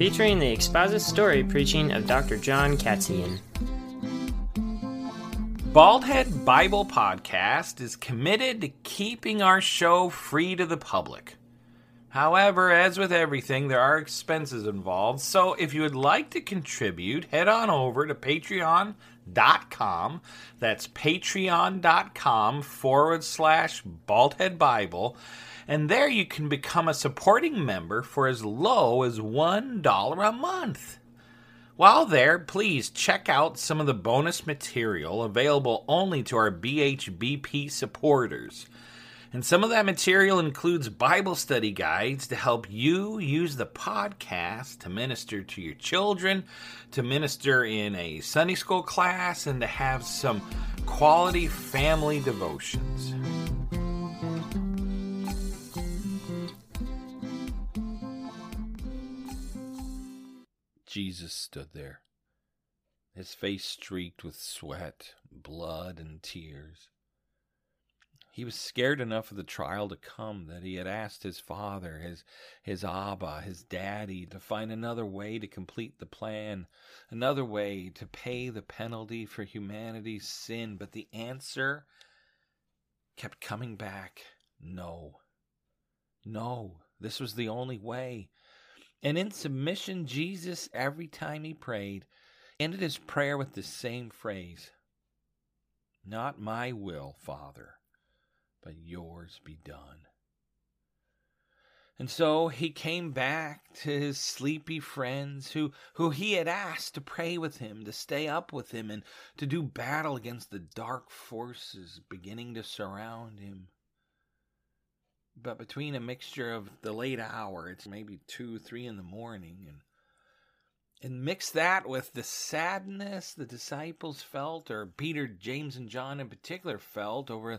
featuring the expository preaching of Dr. John Katzian. Baldhead Bible Podcast is committed to keeping our show free to the public. However, as with everything, there are expenses involved, so if you would like to contribute, head on over to patreon.com. That's patreon.com forward slash baldhead Bible and there you can become a supporting member for as low as $1 a month. While there, please check out some of the bonus material available only to our BHBP supporters. And some of that material includes Bible study guides to help you use the podcast to minister to your children, to minister in a Sunday school class, and to have some quality family devotions. Jesus stood there, his face streaked with sweat, blood, and tears. He was scared enough of the trial to come that he had asked his father, his, his Abba, his daddy, to find another way to complete the plan, another way to pay the penalty for humanity's sin. But the answer kept coming back no. No, this was the only way. And in submission, Jesus, every time he prayed, ended his prayer with the same phrase Not my will, Father, but yours be done. And so he came back to his sleepy friends who, who he had asked to pray with him, to stay up with him, and to do battle against the dark forces beginning to surround him but between a mixture of the late hour, it's maybe two, three in the morning, and and mix that with the sadness the disciples felt, or Peter, James, and John in particular felt over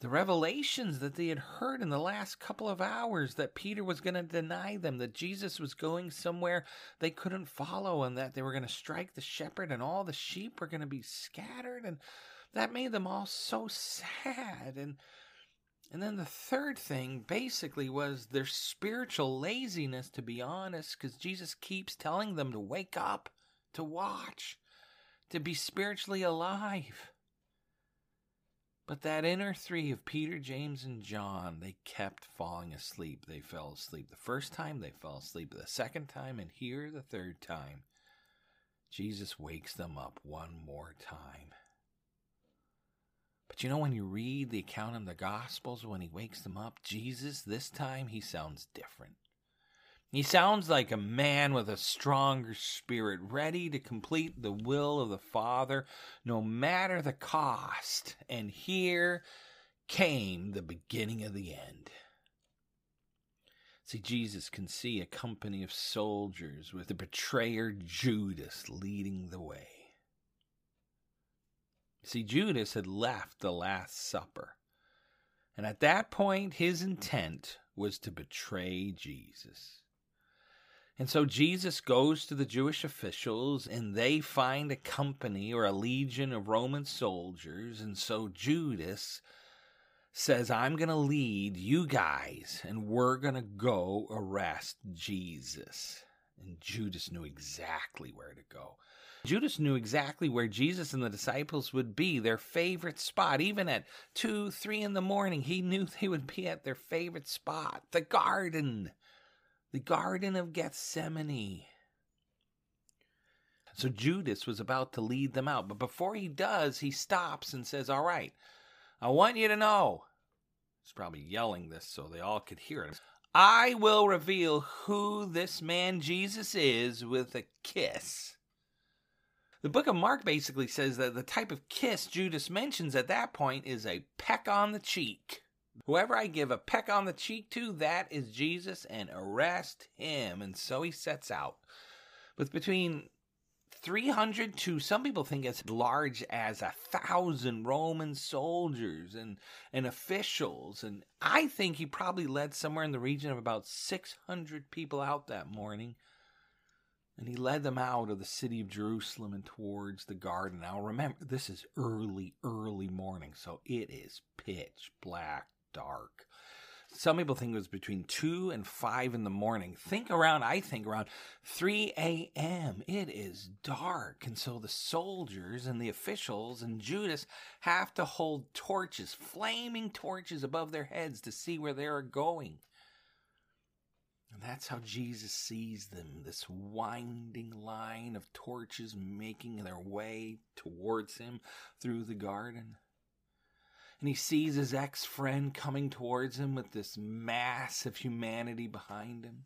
the revelations that they had heard in the last couple of hours that Peter was going to deny them, that Jesus was going somewhere they couldn't follow, and that they were going to strike the shepherd, and all the sheep were going to be scattered, and that made them all so sad. And and then the third thing basically was their spiritual laziness, to be honest, because Jesus keeps telling them to wake up, to watch, to be spiritually alive. But that inner three of Peter, James, and John, they kept falling asleep. They fell asleep. The first time they fell asleep, the second time, and here the third time. Jesus wakes them up one more time. But you know, when you read the account in the Gospels, when he wakes them up, Jesus, this time, he sounds different. He sounds like a man with a stronger spirit, ready to complete the will of the Father, no matter the cost. And here came the beginning of the end. See, Jesus can see a company of soldiers with the betrayer Judas leading the way. See, Judas had left the Last Supper. And at that point, his intent was to betray Jesus. And so Jesus goes to the Jewish officials, and they find a company or a legion of Roman soldiers. And so Judas says, I'm going to lead you guys, and we're going to go arrest Jesus. And Judas knew exactly where to go. Judas knew exactly where Jesus and the disciples would be, their favorite spot. Even at 2, 3 in the morning, he knew they would be at their favorite spot the garden, the Garden of Gethsemane. So Judas was about to lead them out. But before he does, he stops and says, All right, I want you to know. He's probably yelling this so they all could hear it. I will reveal who this man Jesus is with a kiss. The book of Mark basically says that the type of kiss Judas mentions at that point is a peck on the cheek. Whoever I give a peck on the cheek to, that is Jesus, and arrest him. And so he sets out with between 300 to some people think as large as a thousand Roman soldiers and, and officials. And I think he probably led somewhere in the region of about 600 people out that morning. And he led them out of the city of Jerusalem and towards the garden. Now remember, this is early, early morning, so it is pitch black dark. Some people think it was between 2 and 5 in the morning. Think around, I think around 3 a.m. It is dark. And so the soldiers and the officials and Judas have to hold torches, flaming torches above their heads to see where they are going. And that's how Jesus sees them this winding line of torches making their way towards him through the garden and he sees his ex friend coming towards him with this mass of humanity behind him.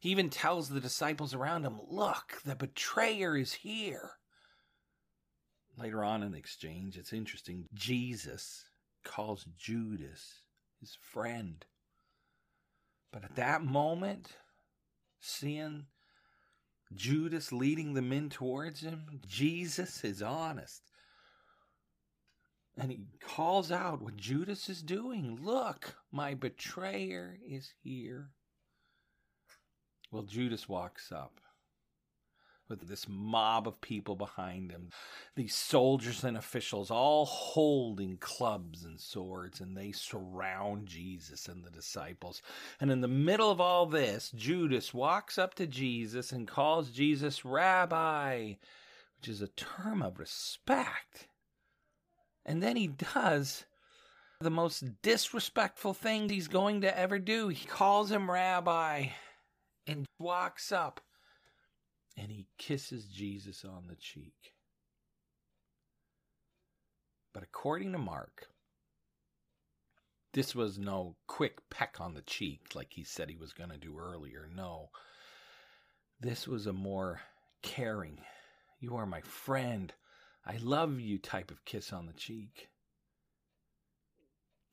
He even tells the disciples around him, Look, the betrayer is here. Later on in the exchange, it's interesting. Jesus calls Judas his friend. But at that moment, seeing Judas leading the men towards him, Jesus is honest and he calls out what Judas is doing. Look, my betrayer is here. Well, Judas walks up with this mob of people behind him, these soldiers and officials all holding clubs and swords, and they surround Jesus and the disciples. And in the middle of all this, Judas walks up to Jesus and calls Jesus Rabbi, which is a term of respect. And then he does the most disrespectful thing he's going to ever do. He calls him rabbi and walks up and he kisses Jesus on the cheek. But according to Mark, this was no quick peck on the cheek like he said he was going to do earlier. No. This was a more caring, you are my friend. I love you type of kiss on the cheek.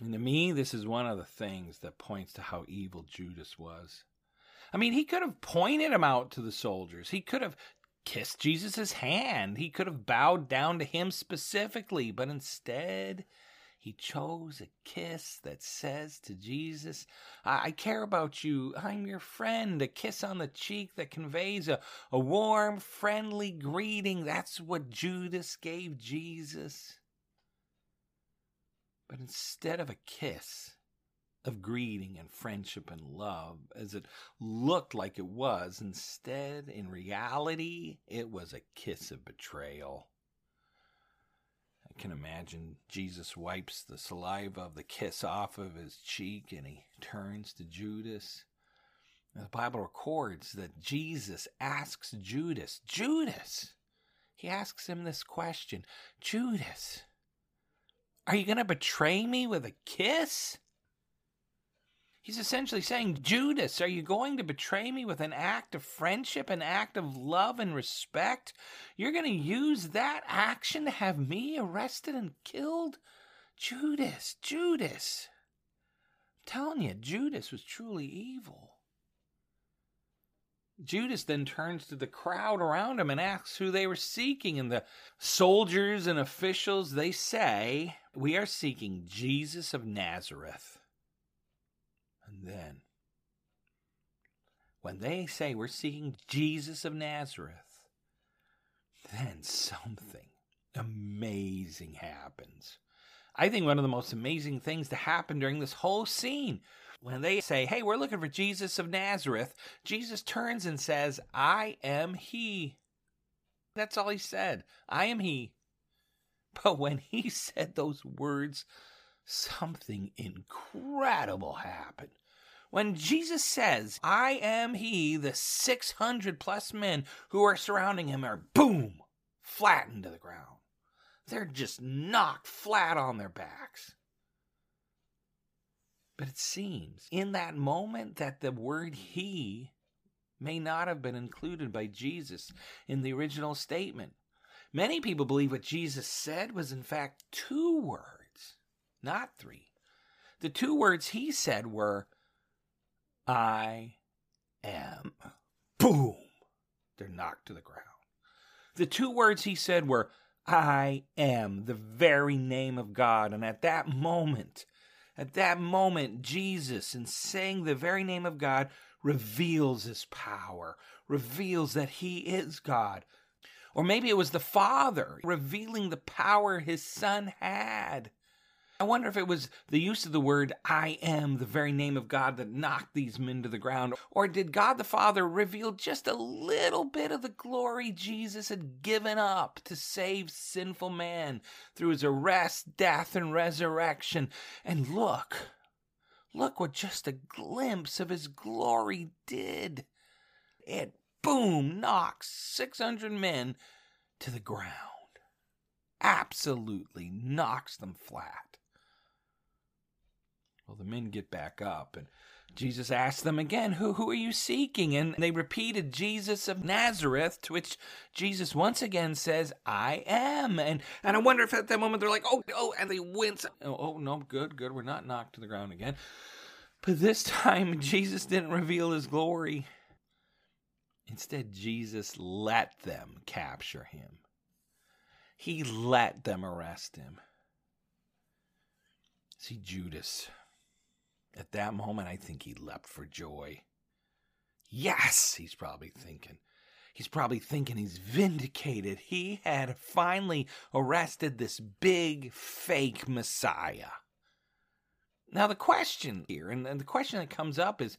And to me, this is one of the things that points to how evil Judas was. I mean, he could have pointed him out to the soldiers. He could have kissed Jesus' hand. He could have bowed down to him specifically, but instead, he chose a kiss that says to Jesus, I, I care about you. I'm your friend. A kiss on the cheek that conveys a, a warm, friendly greeting. That's what Judas gave Jesus. But instead of a kiss, of greeting and friendship and love as it looked like it was. Instead, in reality, it was a kiss of betrayal can imagine Jesus wipes the saliva of the kiss off of his cheek and he turns to Judas. And the Bible records that Jesus asks Judas, Judas, he asks him this question Judas, are you going to betray me with a kiss? He's essentially saying, Judas, are you going to betray me with an act of friendship, an act of love and respect? You're going to use that action to have me arrested and killed? Judas, Judas. I'm telling you, Judas was truly evil. Judas then turns to the crowd around him and asks who they were seeking. And the soldiers and officials, they say, We are seeking Jesus of Nazareth. And then, when they say we're seeking Jesus of Nazareth, then something amazing happens. I think one of the most amazing things to happen during this whole scene when they say, Hey, we're looking for Jesus of Nazareth, Jesus turns and says, I am he. That's all he said. I am he. But when he said those words, something incredible happened. When Jesus says, I am he, the 600 plus men who are surrounding him are boom, flattened to the ground. They're just knocked flat on their backs. But it seems in that moment that the word he may not have been included by Jesus in the original statement. Many people believe what Jesus said was, in fact, two words, not three. The two words he said were, I am. Boom! They're knocked to the ground. The two words he said were, I am the very name of God. And at that moment, at that moment, Jesus, in saying the very name of God, reveals his power, reveals that he is God. Or maybe it was the Father revealing the power his Son had. I wonder if it was the use of the word I am, the very name of God, that knocked these men to the ground. Or did God the Father reveal just a little bit of the glory Jesus had given up to save sinful man through his arrest, death, and resurrection? And look, look what just a glimpse of his glory did. It, boom, knocks 600 men to the ground. Absolutely knocks them flat. Well, the men get back up, and Jesus asks them again, who, who are you seeking? And they repeated, Jesus of Nazareth, to which Jesus once again says, I am. And, and I wonder if at that moment they're like, oh, oh, and they wince. Oh, oh, no, good, good. We're not knocked to the ground again. But this time, Jesus didn't reveal his glory. Instead, Jesus let them capture him. He let them arrest him. See, Judas at that moment, I think he leapt for joy. Yes, he's probably thinking. He's probably thinking he's vindicated. He had finally arrested this big fake Messiah. Now, the question here, and the question that comes up is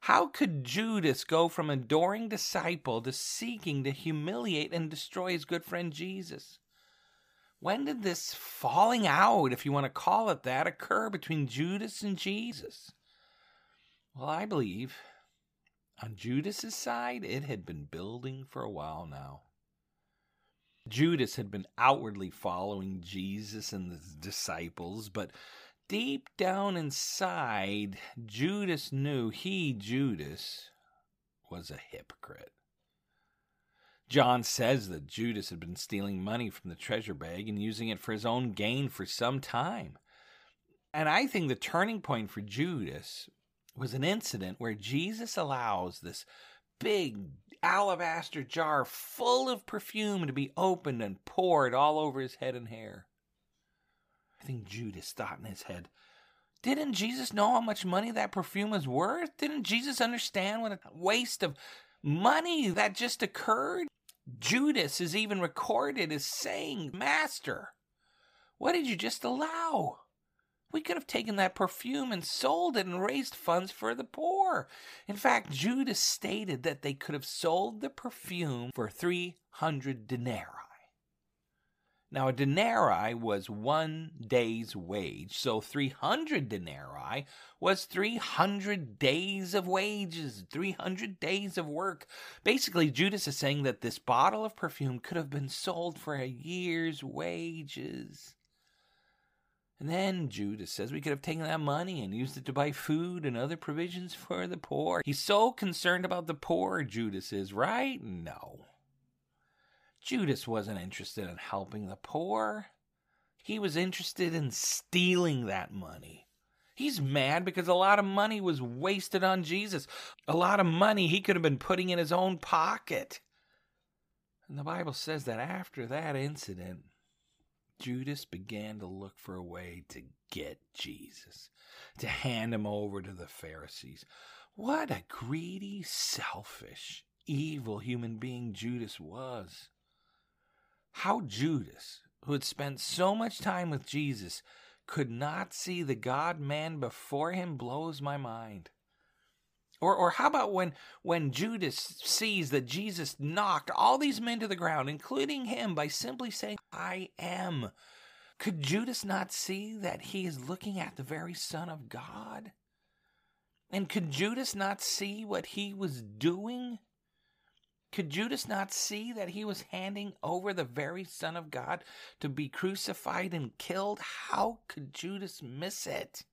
how could Judas go from adoring disciple to seeking to humiliate and destroy his good friend Jesus? When did this falling out, if you want to call it that, occur between Judas and Jesus? Well, I believe on Judas's side, it had been building for a while now. Judas had been outwardly following Jesus and the disciples, but deep down inside, Judas knew he, Judas, was a hypocrite. John says that Judas had been stealing money from the treasure bag and using it for his own gain for some time. And I think the turning point for Judas was an incident where Jesus allows this big alabaster jar full of perfume to be opened and poured all over his head and hair. I think Judas thought in his head, didn't Jesus know how much money that perfume was worth? Didn't Jesus understand what a waste of money that just occurred? Judas is even recorded as saying, Master, what did you just allow? We could have taken that perfume and sold it and raised funds for the poor. In fact, Judas stated that they could have sold the perfume for 300 denarii. Now, a denarii was one day's wage, so 300 denarii was 300 days of wages, 300 days of work. Basically, Judas is saying that this bottle of perfume could have been sold for a year's wages. And then Judas says we could have taken that money and used it to buy food and other provisions for the poor. He's so concerned about the poor, Judas is, right? No. Judas wasn't interested in helping the poor. He was interested in stealing that money. He's mad because a lot of money was wasted on Jesus. A lot of money he could have been putting in his own pocket. And the Bible says that after that incident, Judas began to look for a way to get Jesus, to hand him over to the Pharisees. What a greedy, selfish, evil human being Judas was. How Judas, who had spent so much time with Jesus, could not see the God man before him blows my mind. Or, or how about when, when Judas sees that Jesus knocked all these men to the ground, including him, by simply saying, I am? Could Judas not see that he is looking at the very Son of God? And could Judas not see what he was doing? Could Judas not see that he was handing over the very Son of God to be crucified and killed? How could Judas miss it?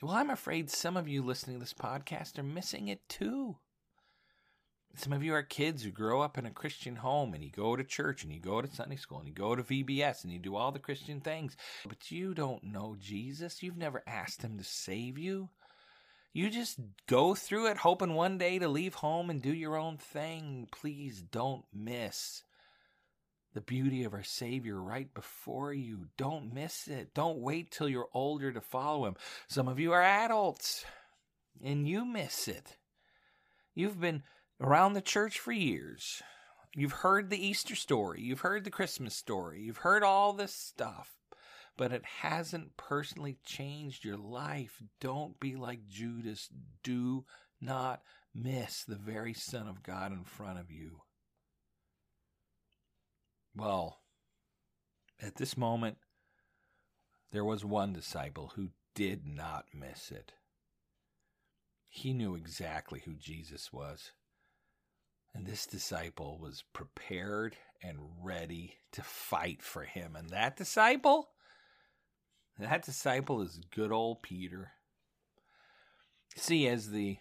Well, I'm afraid some of you listening to this podcast are missing it too. Some of you are kids who grow up in a Christian home and you go to church and you go to Sunday school and you go to VBS and you do all the Christian things, but you don't know Jesus. You've never asked him to save you. You just go through it hoping one day to leave home and do your own thing. Please don't miss the beauty of our Savior right before you. Don't miss it. Don't wait till you're older to follow Him. Some of you are adults and you miss it. You've been around the church for years. You've heard the Easter story. You've heard the Christmas story. You've heard all this stuff but it hasn't personally changed your life. Don't be like Judas. Do not miss the very Son of God in front of you. Well, at this moment, there was one disciple who did not miss it. He knew exactly who Jesus was. And this disciple was prepared and ready to fight for him. And that disciple that disciple is good old Peter. See, as the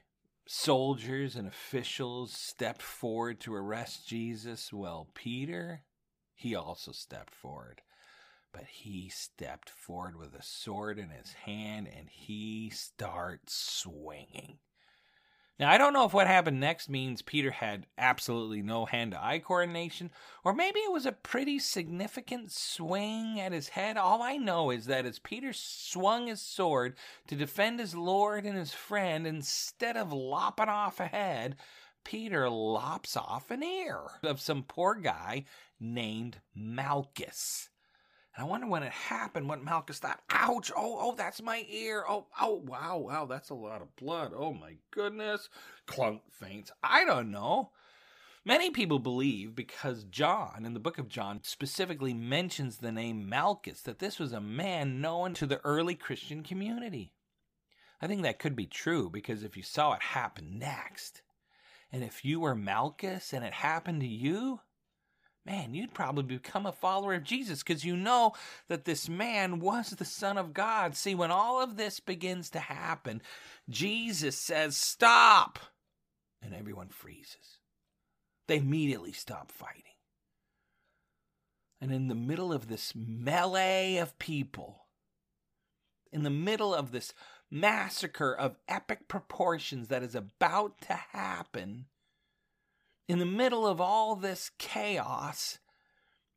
soldiers and officials stepped forward to arrest Jesus, well, Peter, he also stepped forward. But he stepped forward with a sword in his hand and he starts swinging. Now, I don't know if what happened next means Peter had absolutely no hand to eye coordination, or maybe it was a pretty significant swing at his head. All I know is that as Peter swung his sword to defend his Lord and his friend, instead of lopping off a head, Peter lops off an ear of some poor guy named Malchus. And I wonder when it happened, what Malchus thought, ouch, oh, oh, that's my ear. Oh, oh, wow, wow, that's a lot of blood. Oh my goodness. Clunk faints. I don't know. Many people believe because John, in the book of John, specifically mentions the name Malchus, that this was a man known to the early Christian community. I think that could be true because if you saw it happen next, and if you were Malchus and it happened to you, man, you'd probably become a follower of Jesus because you know that this man was the Son of God. See, when all of this begins to happen, Jesus says, Stop! And everyone freezes. They immediately stop fighting. And in the middle of this melee of people, in the middle of this massacre of epic proportions that is about to happen, in the middle of all this chaos,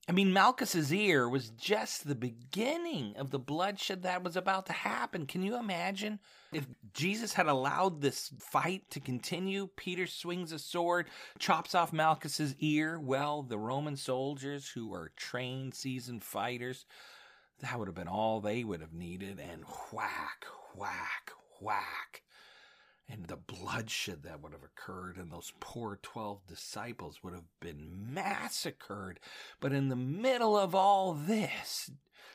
I mean, Malchus's ear was just the beginning of the bloodshed that was about to happen. Can you imagine if Jesus had allowed this fight to continue? Peter swings a sword, chops off Malchus's ear. Well, the Roman soldiers, who are trained, seasoned fighters, that would have been all they would have needed. And whack, whack, whack and the bloodshed that would have occurred, and those poor 12 disciples would have been massacred. But in the middle of all this,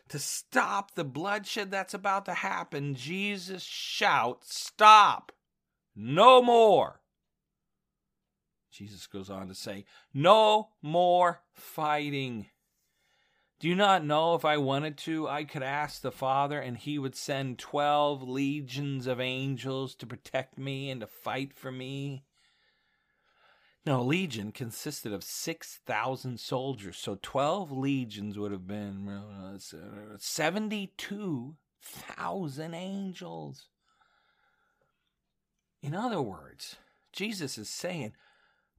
to stop the bloodshed that's about to happen, Jesus shouts, Stop! No more! Jesus goes on to say, No more fighting. Do you not know if I wanted to, I could ask the Father, and he would send twelve legions of angels to protect me and to fight for me? Now, a legion consisted of 6,000 soldiers, so 12 legions would have been uh, 72,000 angels. In other words, Jesus is saying,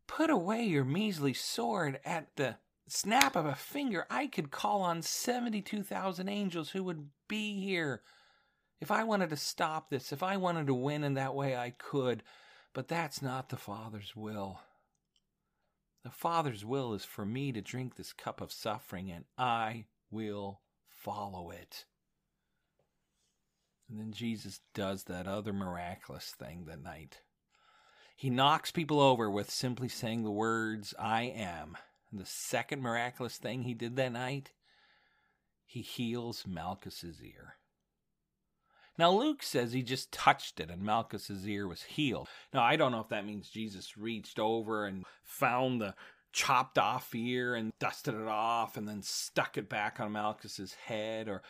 put away your measly sword at the snap of a finger, I could call on 72,000 angels who would be here. If I wanted to stop this, if I wanted to win in that way, I could. But that's not the Father's will. The Father's will is for me to drink this cup of suffering, and I will follow it. And then Jesus does that other miraculous thing that night. He knocks people over with simply saying the words, I am. The second miraculous thing he did that night, he heals Malchus's ear. Now, Luke says he just touched it and Malchus's ear was healed. Now, I don't know if that means Jesus reached over and found the chopped off ear and dusted it off and then stuck it back on Malchus's head or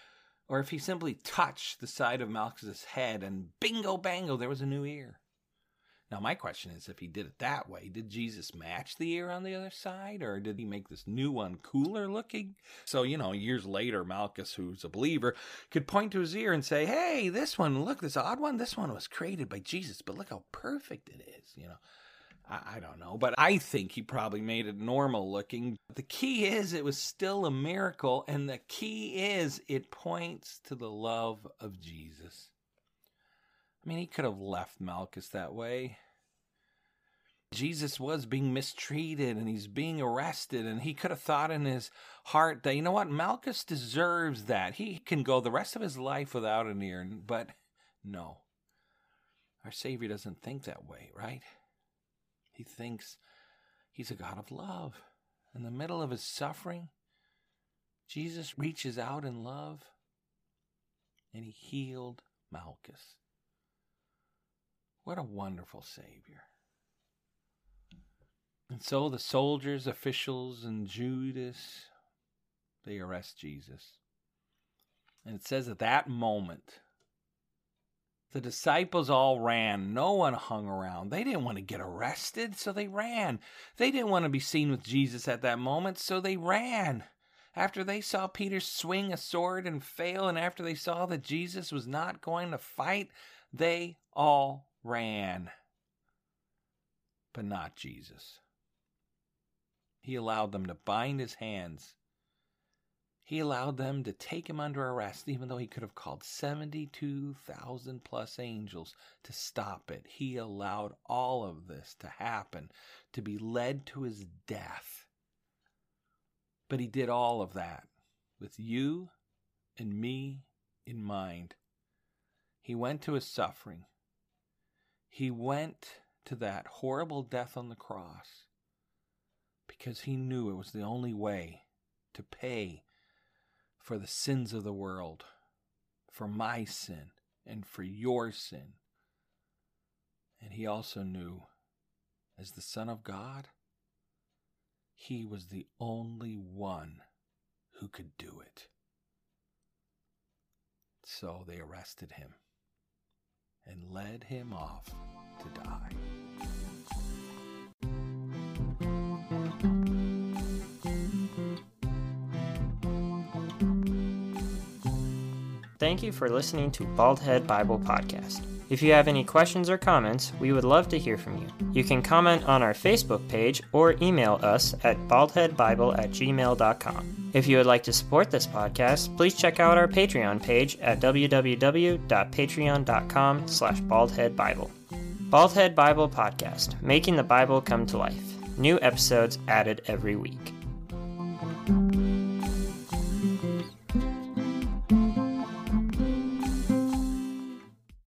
or if he simply touched the side of Malchus's head and bingo bango there was a new ear. Now, my question is if he did it that way, did Jesus match the ear on the other side, or did he make this new one cooler looking? So, you know, years later, Malchus, who's a believer, could point to his ear and say, hey, this one, look, this odd one, this one was created by Jesus, but look how perfect it is, you know. I, don't know, but I think he probably made it normal looking. The key is it was still a miracle, and the key is it points to the love of Jesus. I mean, he could have left Malchus that way. Jesus was being mistreated and he's being arrested, and he could have thought in his heart that, you know what, Malchus deserves that. He can go the rest of his life without an ear, but no. Our Savior doesn't think that way, right? He thinks he's a God of love. In the middle of his suffering, Jesus reaches out in love and he healed Malchus. What a wonderful Savior. And so the soldiers, officials, and Judas, they arrest Jesus. And it says at that moment, the disciples all ran. No one hung around. They didn't want to get arrested, so they ran. They didn't want to be seen with Jesus at that moment, so they ran. After they saw Peter swing a sword and fail, and after they saw that Jesus was not going to fight, they all ran. But not Jesus. He allowed them to bind his hands he allowed them to take him under arrest, even though he could have called 72,000 plus angels to stop it. He allowed all of this to happen, to be led to his death. But he did all of that with you and me in mind. He went to his suffering. He went to that horrible death on the cross because he knew it was the only way to pay for the sins of the world, for my sin, and for your sin. And he also knew, as the Son of God, he was the only one who could do it. So they arrested him and led him off to die. Thank you for listening to Baldhead Bible Podcast. If you have any questions or comments, we would love to hear from you. You can comment on our Facebook page or email us at baldheadbible at gmail.com. If you would like to support this podcast, please check out our Patreon page at www.patreon.com slash baldheadbible. Baldhead Bible Podcast, making the Bible come to life. New episodes added every week.